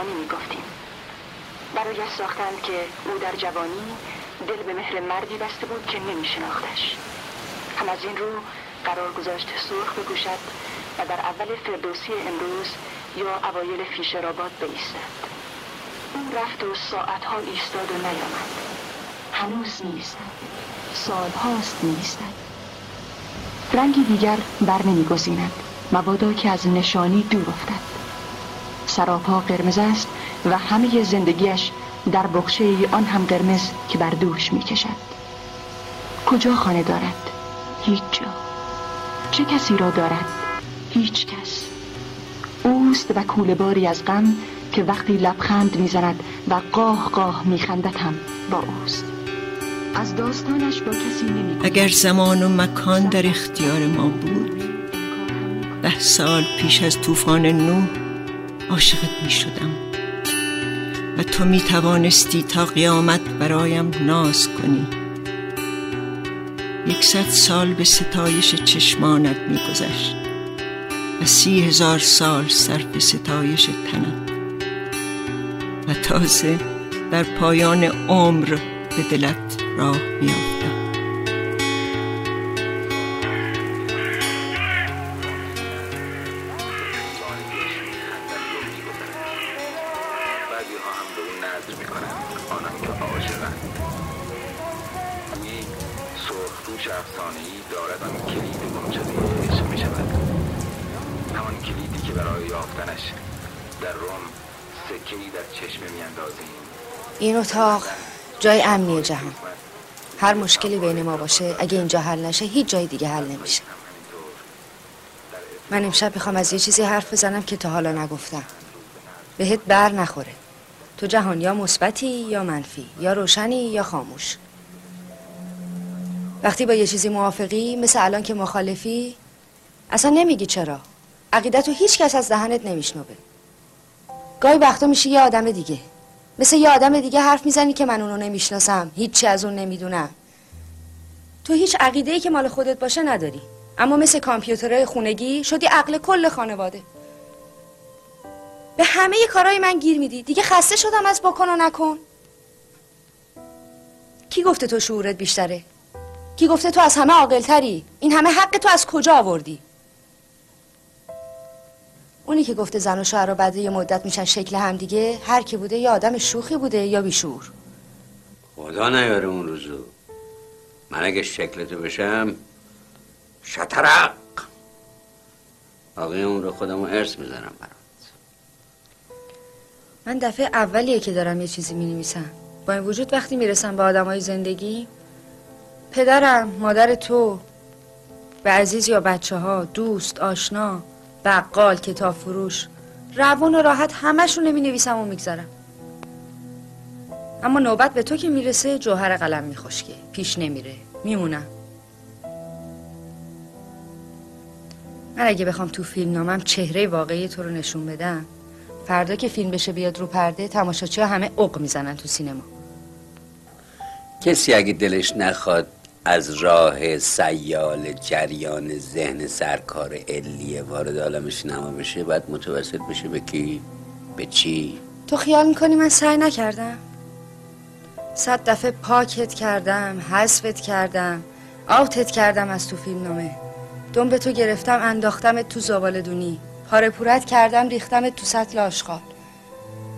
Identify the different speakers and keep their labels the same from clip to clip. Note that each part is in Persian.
Speaker 1: تهرانی می‌گفتیم. برایش ساختند که او در جوانی دل به مهر مردی بسته بود که نمیشناختش. هم از این رو قرار گذاشت سرخ بگوشد و در اول فردوسی امروز یا اوایل فیشرآباد بایستد. او رفت و ساعتها ایستاد و نیامد. هنوز نیستد سالهاست نیستد. رنگی دیگر بر نمیگزیند. مبادا که از نشانی دور افتد. سراپا قرمز است و همه زندگیش در بخشه آن هم قرمز که بر دوش می کشد کجا خانه دارد؟ هیچ جا. چه کسی را دارد؟ هیچ کس. اوست و کوله باری از غم که وقتی لبخند می‌زند و قاه قاه میخندد هم با اوست. از داستانش با کسی نمی
Speaker 2: اگر زمان و مکان در اختیار ما بود ده سال پیش از طوفان نوح عاشقت می شدم و تو می توانستی تا قیامت برایم ناز کنی. یکصد سال به ستایش چشمانت می گذشت و سی هزار سال صرف ستایش تنم و تازه در پایان عمر به دلت راه میافتم.
Speaker 3: بعضی در روم سکه در چشمه میاندازیم.
Speaker 4: این اتاق جای امنی جهان. هر مشکلی بین ما باشه اگه اینجا حل نشه هیچ جای دیگه حل نمیشه. من امشب می‌خوام از یه چیزی حرف بزنم که تا حالا نگفتم. بهت بر نخوره. تو جهان یا مثبتی یا منفی یا روشنی یا خاموش. وقتی با یه چیزی موافقی مثل الان که مخالفی اصلا نمیگی چرا. عقیدت رو هیچ کس از دهنت نمیشنوه. گاهی وقتا میشی یه آدم دیگه. مثل یه آدم دیگه حرف می‌زنی که من اونو نمی‌شناسم. هیچی از اون نمی‌دونم. تو هیچ عقیده ای که مال خودت باشه نداری. اما مثل کامپیوترهای خونگی شدی عقل کل خانواده. به همه کارهای من گیر میدی. دیگه خسته شدم از بکن و نکن. کی گفته تو شعورت بیشتره؟ کی گفته تو از همه عاقلتری؟ این همه حق تو از کجا آوردی؟ اونی که گفته زن و شوهر بعد یه مدت میشن شکل هم دیگه هر کی بوده یا آدم شوخی بوده یا بیشور.
Speaker 5: خدا نیاره اون روزو. من اگه شکلتو بشم شطرق! باقی اون رو خودمو ارث می‌زنم برات.
Speaker 4: من دفعه اولیه که دارم یه چیزی می نویسم با این وجود وقتی می‌رسم به آدمای زندگی پدرم مادر تو به عزیز یا بچه ها دوست آشنا بقال کتاب فروش. روان و راحت همشون نمی نویسم و می‌گذارم. اما نوبت به تو که می‌رسه جوهر قلم میخشکه. پیش نمیره. میمونم. من اگه بخوام تو فیلم نامم چهره واقعی تو رو نشون بدم فردا که فیلم بشه بیاد رو پرده تماشاچی همه اوق می‌زنن تو سینما.
Speaker 5: کسی اگه دلش نخواد از راه سیال جریان ذهن سرکار علیه وارد عالم سینما بشه باید متوسط بشه به کی؟ به چی؟
Speaker 4: تو خیال می‌کنی من سعی نکردم؟ صد دفعه پاکت کردم حذفت کردم آوتت کردم از تو فیلم نامه. دنبه تو گرفتم انداختمت تو زباله دونی. پاره پورت کردم ریختمت تو سطل آشغال.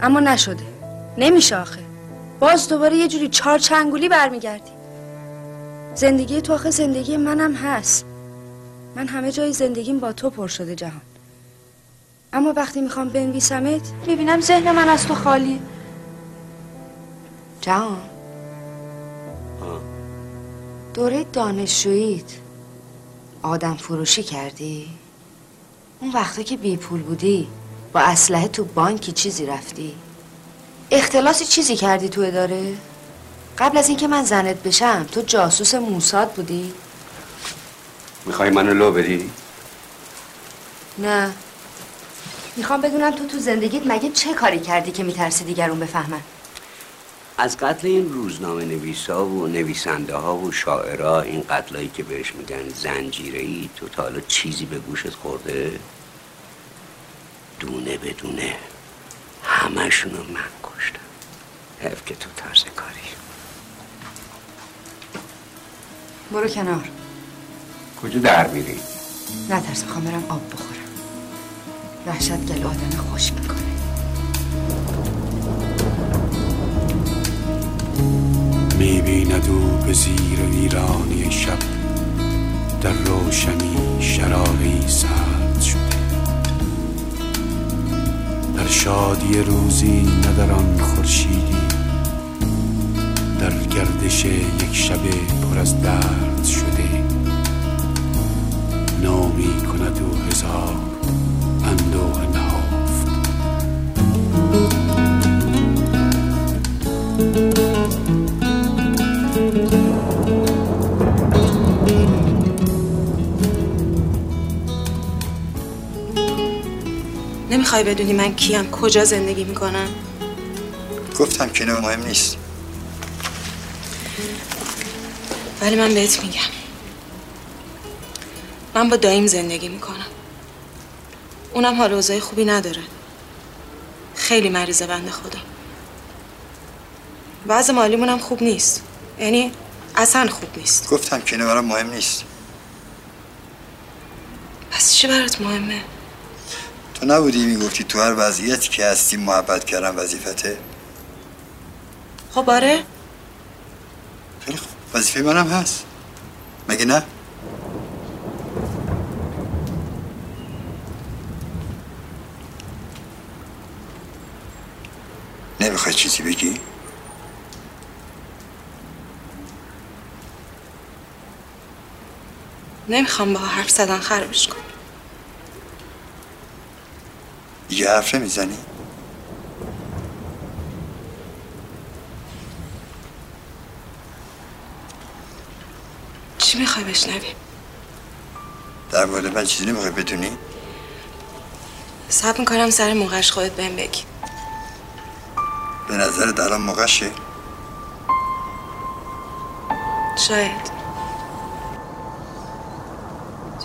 Speaker 4: اما نشده. نمیشه آخه. باز دوباره یه جوری چهار چنگولی برمیگردی. زندگی تو آخه زندگی منم هست من همه جای زندگیم با تو پر شده جهان اما وقتی می‌خوام بنویسمت می‌بینم ذهن من از تو خالی جهان دوره دانشجوییت آدم فروشی کردی؟ اون وقتا که بی پول بودی با اسلحه تو بانکی چیزی رفتی؟ اختلاسی چیزی کردی تو اداره؟ قبل از اینکه من زنت بشم تو جاسوس موساد بودی؟
Speaker 5: می‌خوای منو لو بدی؟
Speaker 4: نه. می‌خوام بدونم تو تو زندگیت مگه چه کاری کردی که میترسی دیگرون بفهمن؟
Speaker 5: از قتل این روزنامه نویسا و نویسنده ها و شاعرها این قتلایی که بهش میگن زنجیره ای تو تا حالا چیزی به گوشت خورده؟ دونه بدونه همشونو من. حیف که تو طرز کاری.
Speaker 4: برو کنار.
Speaker 5: کجا در میری؟
Speaker 4: نترس می‌خوام برم آب بخورم. وحشت گل آدم خوش می‌کنه.
Speaker 6: می‌بیند او به زیر ویرانی شب. در روشنی شراری سرد شده. در شادی روزی نداران خورشیدی در گردش یک شب پر از درد شده. نامی کند او هزار اندوه نهفت.
Speaker 7: نمی‌خوای بدونی من کیم. کجا زندگی می‌کنم؟
Speaker 8: گفتم که نه مهم نیست.
Speaker 7: ولی من بهت میگم. من با دایم زندگی می‌کنم. اونم حال اوضاع خوبی نداره. خیلی مریضه بنده خدا. وضع مالیمونم خوب نیست. یعنی اصلا خوب نیست.
Speaker 8: گفتم که نه برام مهم نیست.
Speaker 7: پس چی برات مهمه؟
Speaker 8: تو نبودی می‌گفتی تو هر وضعیتی که هستی محبت کردن وظیفته؟
Speaker 7: خب آره.
Speaker 8: خیلی خوب. وظیفه منم هست. مگه نه؟ نمی‌خوای چیزی بگی؟
Speaker 7: نمی‌خوام با حرف زدن خرابش کن
Speaker 8: دیگه حرف نمی‌زنی؟
Speaker 7: چی می‌خوای بشنوی؟
Speaker 8: در مورد من چیزی نمی‌خوای بدونی؟
Speaker 7: صبر می‌کنم سر موقعش خودت بهم بگی.
Speaker 8: به نظرت الان موقعشه؟
Speaker 7: شاید.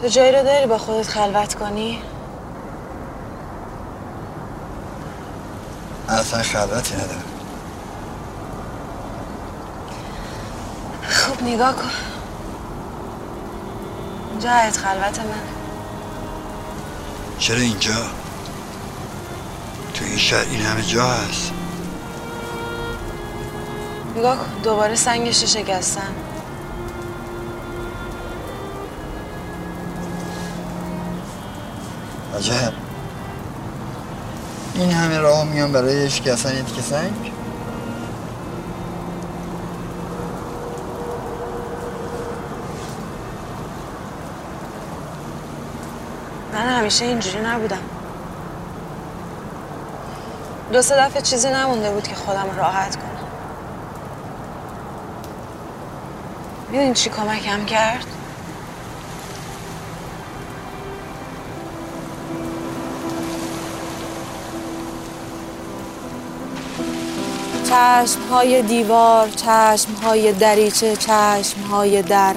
Speaker 7: تو جایی رو داری با خودت خلوت کنی؟
Speaker 8: اصلا خلوتی ندارم.
Speaker 7: خب نگاه کن. اینجا حیات خلوت من.
Speaker 8: چرا اینجا؟ تو این شهر این همه جا هست.
Speaker 7: نگاه دوباره سنگش رو شکستم.
Speaker 8: عجب. این همه راه میان برای شکستن تیکه سنگ
Speaker 7: من همیشه اینجوری نبودم. دو سه دفعه چیزی نمونده بود که خودم راحت کنم. می‌دونی چی کمکم کرد؟ چشم های دیوار، چشم های دریچه، چشم های در.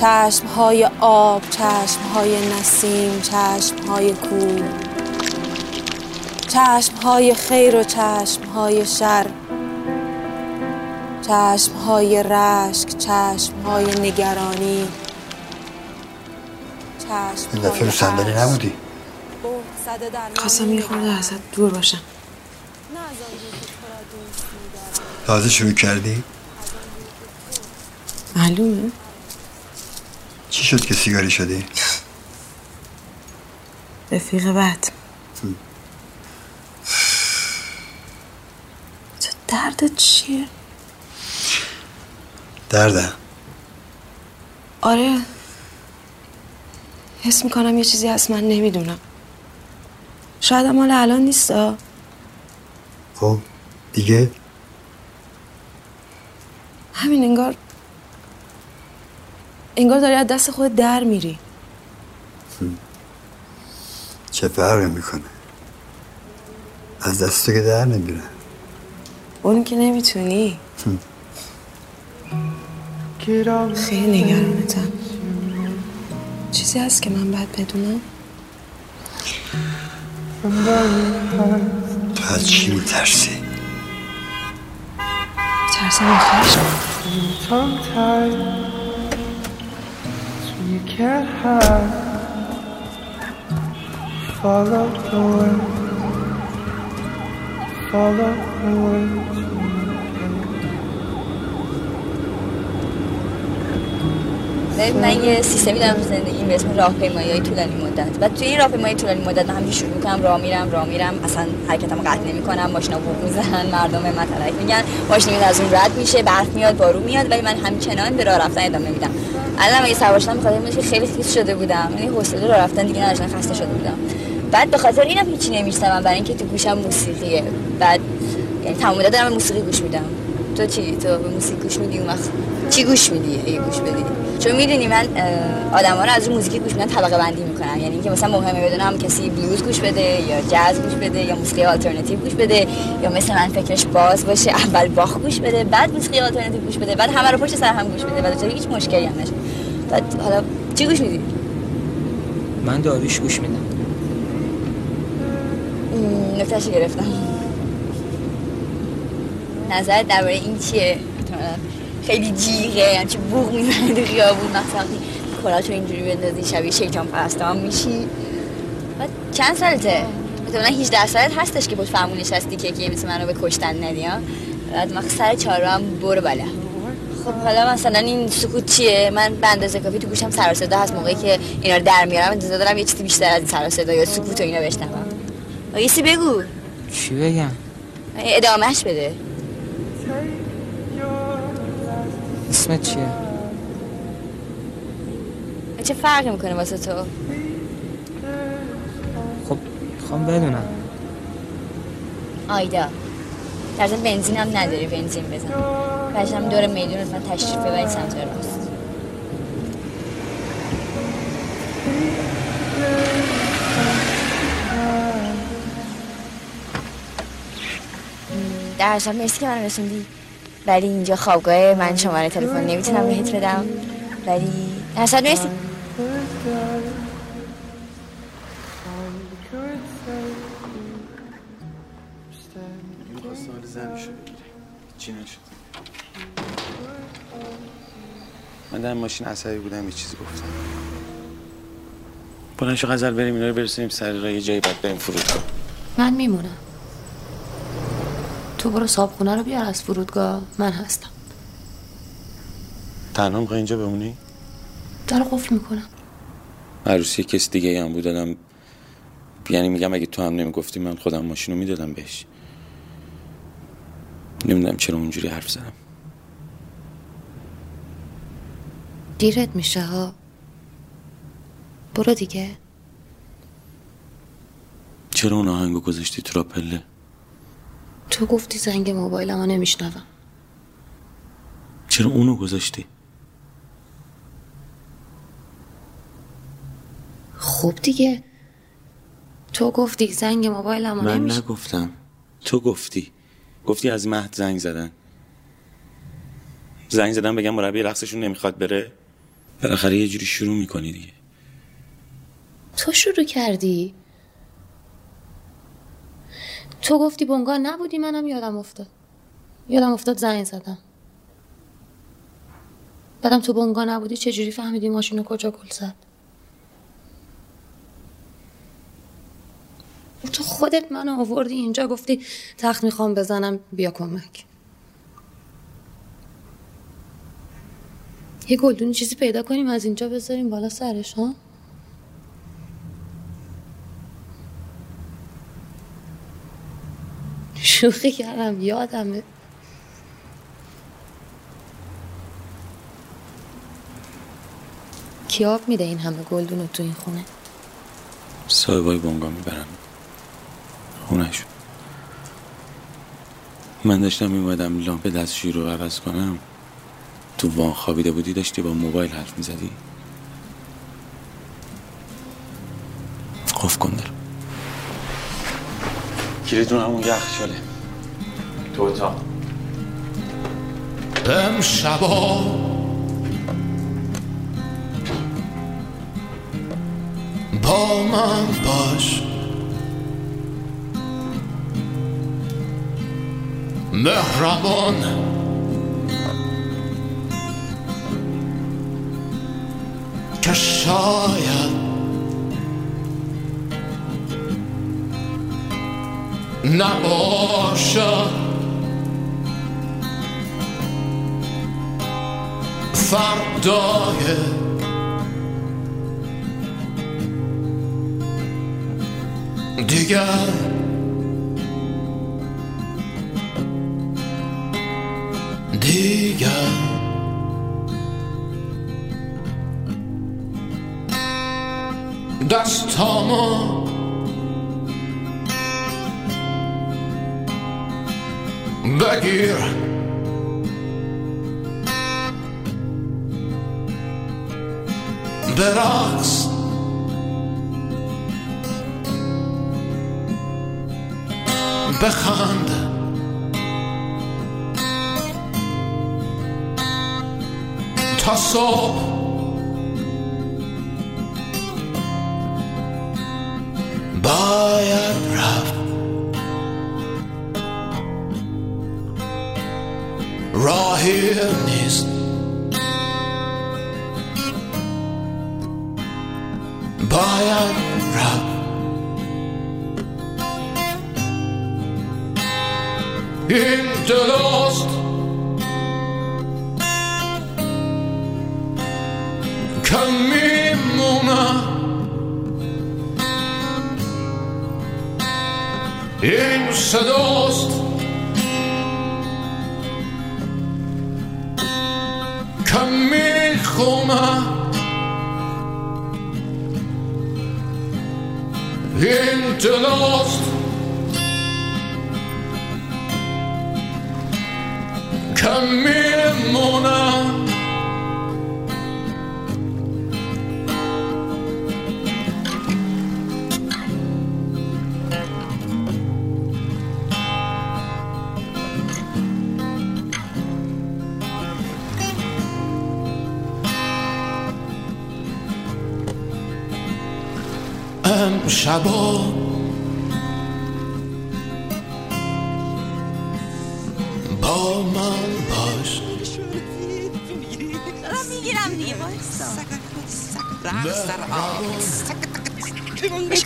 Speaker 7: چشم های آب، چشم های نسیم، چشم های کوه. چشم های خیر و چشم های شر. چشم های رشک، چشم های نگرانی. چشم
Speaker 8: این دفعه رو صندلی نبودی؟
Speaker 7: خواستم یه خورده ازت دور باشم.
Speaker 8: تازه شروع کردی؟
Speaker 7: معلومه
Speaker 8: شد که سیگاری شدی؟
Speaker 7: رفیق بعد. تو دردت چیه؟
Speaker 8: دردم
Speaker 7: آره. حس می‌کنم یه چیزی هست من نمی‌دونم. شاید مال الان نیست
Speaker 8: خب دیگه؟
Speaker 7: همین انگار انگار داری از دست خود در میری.
Speaker 8: چه فرقی می‌کنه؟ از دست تو که در نمیره.
Speaker 9: اون که نمی‌تونی. خیلی نگرانتم. چیزی هست که من باید بدونم؟
Speaker 8: تو از چی میترسی؟
Speaker 9: ترسم آخرش؟
Speaker 10: can't hide. Follow the wind. Follow the wind. من یه سیستمی دارم تو زندگیم به اسم راهپیمایی های طولانی مدت. و توی این راهپیمایی طولانی مدت من همینجوری شروع می‌کنم راه میرم راه میرم. اصلا حرکتمو قطع نمی‌کنم. ماشینا بوق می‌زنن مردم به تلک میگن. ماشین از اون رد میشه برف میاد بارون میاد. ولی من همچنان به راه رفتن ادامه میدم. الان اگه سوار شدم بخاطر خیلی خیس شده بودم. یعنی حوصله راه رفتن دیگه نداشتم خسته شده بودم. بعد به خاطر اینم هیچی نمیشنوم. برای اینکه تو گوشم موسیقیه. بعد یعنی تمام دارم موسیقی گوش میدم. تو چی؟ تو به موسیقی گوش میدی؟ اون وقت چی گوش میدی؟ اگه گوش بدی. چون می‌دونی من آدما رو از اون موزیک گوش میدن طبقه بندی می‌کنم. یعنی اینکه مثلا مهمه بدونم کسی بلوز گوش بده یا جاز گوش بده یا موسیقی آلترناتیو گوش بده یا مثل من فکرش باز باشه اول باخ گوش بده بعد موسیقی آلترناتیو گوش بده بعد همه رو پشت سر هم گوش بده بعد هیچ مشکلی هم نشه؟ بعد حالا چی گوش میدی؟
Speaker 11: من داریوش گوش میدم.
Speaker 10: نفتش گرفتم. نظر درباره این چیه؟ خیلی جیغه همچه بوغ می‌زنه تو خیابون مثلا کلاتو اینجوری بندازی شبیه شیطان پرسته هم میشی. بعد چند سالته؟ مثلا 18 سالت هستش که بود فرمونش هستی که که مثل منو به کشتن ندی ها؟ بعد من سر چهار هم برو بالا. خب حالا مثلا این سکوت چیه؟ من به اندازه کافی تو گوشم سر صدا هست موقعی که اینا رو در میارم انتظار دارم یه چیزی بیشتر از این سر صدا یا سکوت و اینا بشنوم. یه بگو.
Speaker 11: چی بگم؟
Speaker 10: ادامهش بده.
Speaker 11: اسمت چیه؟
Speaker 10: چه فرقی می‌کنه واسه تو؟
Speaker 11: خب می‌خوام بدونم.
Speaker 10: آیدا در ضمن بنزین هم نداری بنزین بزن. بچم دور میدون لطفا تشریف ببرید سمت راست. در مرسی که من رسوندی. ولی اینجا خوابگاه من شماره تلفن نمی‌تونم بهت بدم. ولی هر مرسی
Speaker 12: من در ماشین عصبی بودم یه چیزی گفتم. بلند شو غزل بریم اینا رو برسونیم سر راه یه جایی بعد بریم فرودگاه.
Speaker 13: من میمونم. تو برو صابخونه رو بیار از فرودگاه. من هستم.
Speaker 12: تنها می‌خوای اینجا بمونی؟
Speaker 13: در قفل می‌کنم.
Speaker 12: عروسی کسی دیگه هم بود دادم. یعنی میگم اگه تو هم نمی‌گفتی من خودم ماشین رو می‌دادم بهش. نمی‌دونم چرا اونجوری حرف زدم.
Speaker 13: دیرت میشه ها. برو دیگه.
Speaker 12: چرا اون آهنگو گذاشتی تو را پله
Speaker 13: تو گفتی زنگ موبایلمو نمیشنوم.
Speaker 12: چرا اونو گذاشتی؟
Speaker 13: خوب دیگه. تو گفتی زنگ موبایلمو
Speaker 12: من
Speaker 13: نمیش
Speaker 12: نگفتم. تو گفتی. گفتی از مهد زنگ زدن. زنگ زدن بگم مربی رقصشون نمی‌خواد بره؟ بالاخره یه جوری شروع می‌کنی دیگه.
Speaker 13: تو شروع کردی؟ تو گفتی بنگاه نبودی منم یادم افتاد. یادم افتاد زنگ زدم. بعدم تو بنگاه نبودی چجوری فهمیدی ماشینو کجا گل زد؟ تو خودت منو آوردی اینجا گفتی تخت می‌خوام بزنم بیا کمک. یه گلدونی چیزی پیدا کنیم از اینجا بذاریم بالا سرش ها؟ شوخی کردم یادمه. کیاب میده این همه گلدون رو تو این خونه؟
Speaker 12: صاحبای بنگاه می‌برن. خونهشون من داشتم میمادم لامپ دستشویی رو عوض کنم. تو وان خوابیده بودی داشتی با موبایل حرف می‌زدی. قف کن در کلیدون همون یخچاله تو اتاق.
Speaker 14: امشبا. با من باش. مهربان. که شاید نباشد. فردای دیگر دیگر دستامو بگیر. برقص بخند. تا صبح. باید رفت. راهی نیست. باید رفت این دلست که میمونم این صداست که می‌خونم این امشبا با من باش.
Speaker 15: دارم می‌گیرم دیگه؟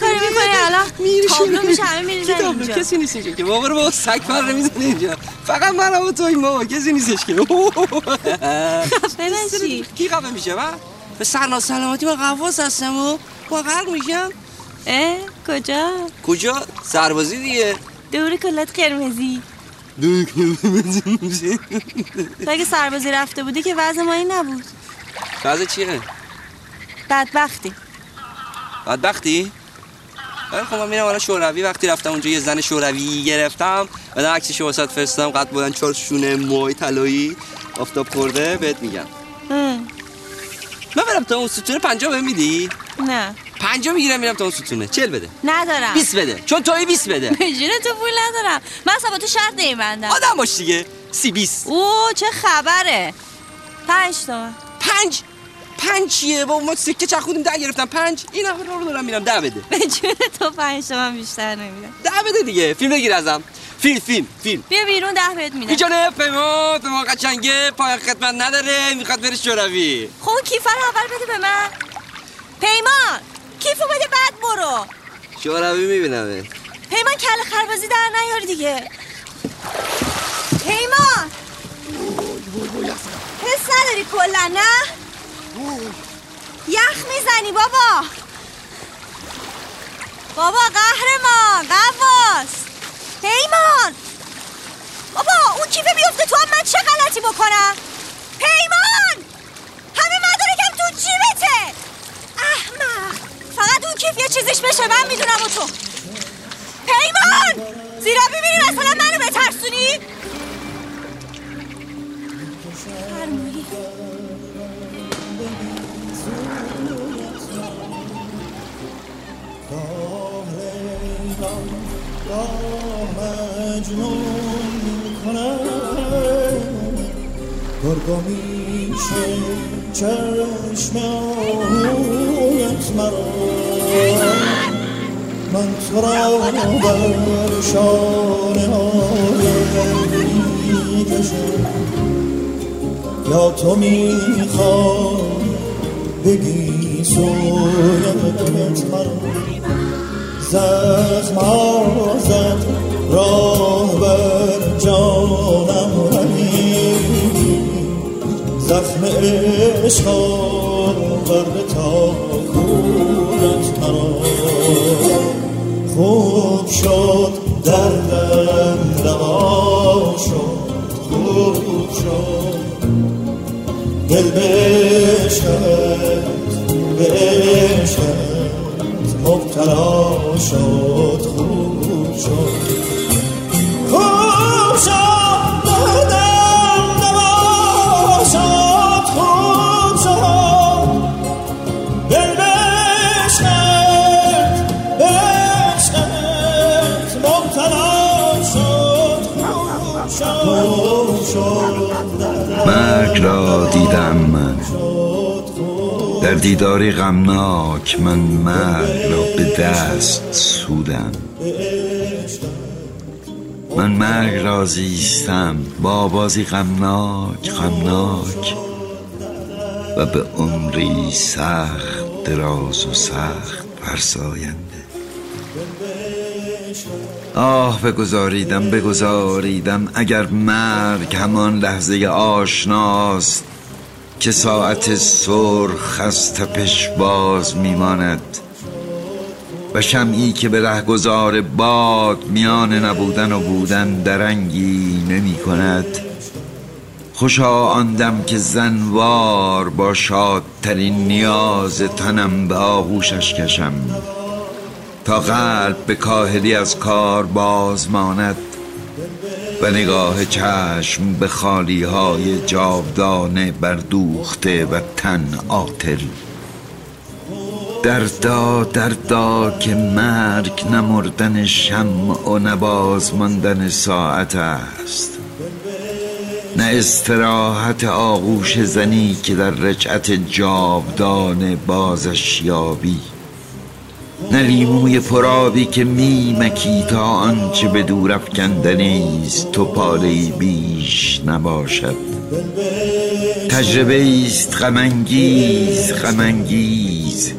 Speaker 15: کاری می‌کنی الان؟ تابلو میشه همه میریزن اینجا.
Speaker 16: کسی نیستش که. بابا رو با سگ پر می‌زنه اینجا. فقط من و تو این بابا. کسی نیستش که.
Speaker 15: خفه نشی.
Speaker 16: کی خفه میشه با به سرنا سلامتی من قواس هستم و با غرق میشم.
Speaker 15: اه کجا؟
Speaker 16: کجا؟ سربازی دیگه.
Speaker 15: دور کلات قرمزی.
Speaker 16: دو کیلومتر
Speaker 15: تو اگه سربازی رفته بودی که وضع ما این نبود.
Speaker 16: وضع چیه؟
Speaker 15: بدبختی.
Speaker 16: بدبختی؟ خب من میرم حالا شوروی. وقتی رفتم اونجا یه زن شوروی گرفتم. بعد عکسش واسات فرستم قد بلند چهار شونه موی طلایی آفتاب خورده. بهت میگم. من برم تا اون ستونه پنجاه بهم میدی؟
Speaker 15: نه.
Speaker 16: پنجاه می‌گیرم میرم تا اون ستونه. چل بده.
Speaker 15: ندارم.
Speaker 16: 20 بده. چون توی 20 بده.
Speaker 15: به جون تو پول ندارم. من اصلا با تو شرط نمیبندم
Speaker 16: آدم باش دیگه. سی 20
Speaker 15: اوه چه خبره. پنج تومن
Speaker 16: پنج. پنج چیه؟ با ما سکه چرخوندیم ده گرفتم. پنج. این همه رو دارم میرم. ده بده.
Speaker 15: به جون تو پنج تومن بیشتر نمیدم
Speaker 16: ده بده دیگه. فیلم بگیر ازم. فیلم فیلم فیلم.
Speaker 15: بیا بیرون ده بهت میدم.
Speaker 16: اینجا نه پیمان پیمان قشنگه. پای خدمت نداره. می‌خواد بره شوروی.
Speaker 15: خب رو اول بده به من. پیمان! کیفو بده بعد برو.
Speaker 16: شوروی می‌بینم
Speaker 15: پیمان کل خربازی در نیار دیگه. پیمان! حس نداری کلا نه؟ یخ می‌زنی بابا. بابا قهرمان قواس پیمان! بابا اون کیفه بیفته تو هم من چه غلطی بکنم؟ پیمان! همه مدارکم تو جیبته. احمق! فقط اون کیف یه چیزیش بشه من می‌دونم و تو. پیمان! زیرا ببینی مثلا منو بترسونی؟ فرمایی.
Speaker 17: مجنون میشه. چشم آهویت مرا. من تو را بر شانه می‌کشم یا تو می‌خوای بگی سویت مرا؟ زخم ها زد راه بر جانم زخم عشق آورده تا خونت مرا خوب شد دردم دوا شد خوب شد. دل به عشقت مبتلا شد خوب شد.
Speaker 18: در دیداری غمناک من مرگ را به دست سودم. من مرگ را زیستم با بازی غمناک غمناک. و به عمری سخت دراز و سخت فرساینده. آه بگذاریدم بگذاریدم اگر مرگ همان لحظه آشناست که ساعت سرخ از تپش باز میماند و شمعی که به رهگذار باد میان نبودن و بودن درنگی نمی کند خوشا آندم که زنوار با شادترین نیاز تنم به آغوشش کشم تا قلب به کاهلی از کار باز ماند. و نگاه چشم به خالی های جاودانه بردوخته و تن آتل دردا دردا که مرگ نمردن شمع و نباز ماندن ساعت است. نه استراحت آغوش زنی که در رجعت جاودانه بازش یابی. نه لیموی که میمکی تا آنچه به دور افکندنی تو پاله بیش نباشد. تجربه است غمانگیز غمانگیز.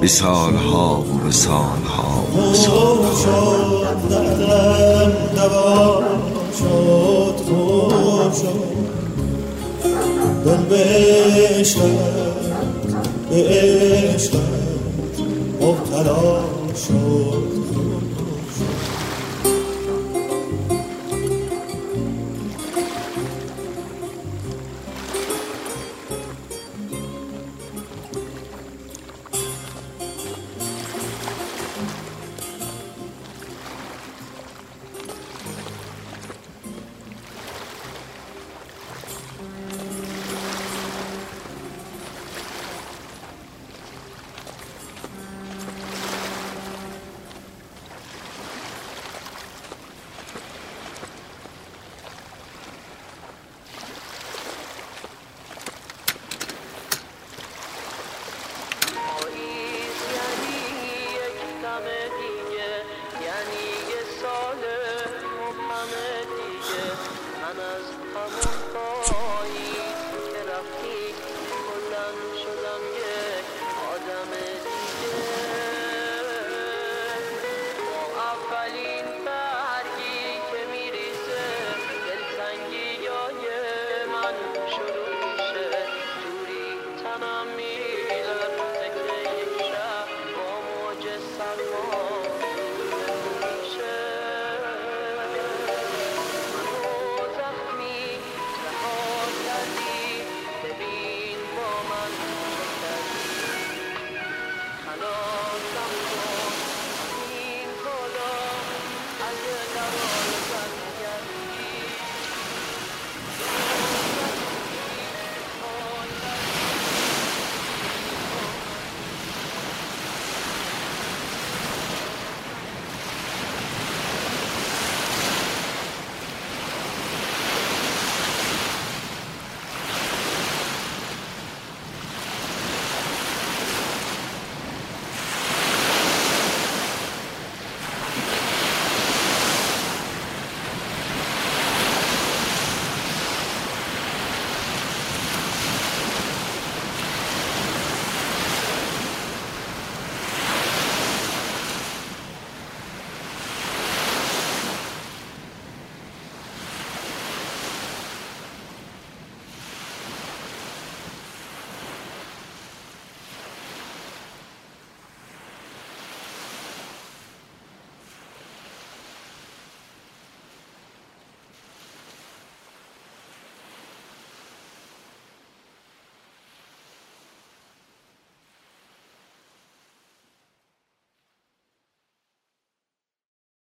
Speaker 18: به سالها و سالها و سالها.
Speaker 17: دل به به عشقت مبتلا شد.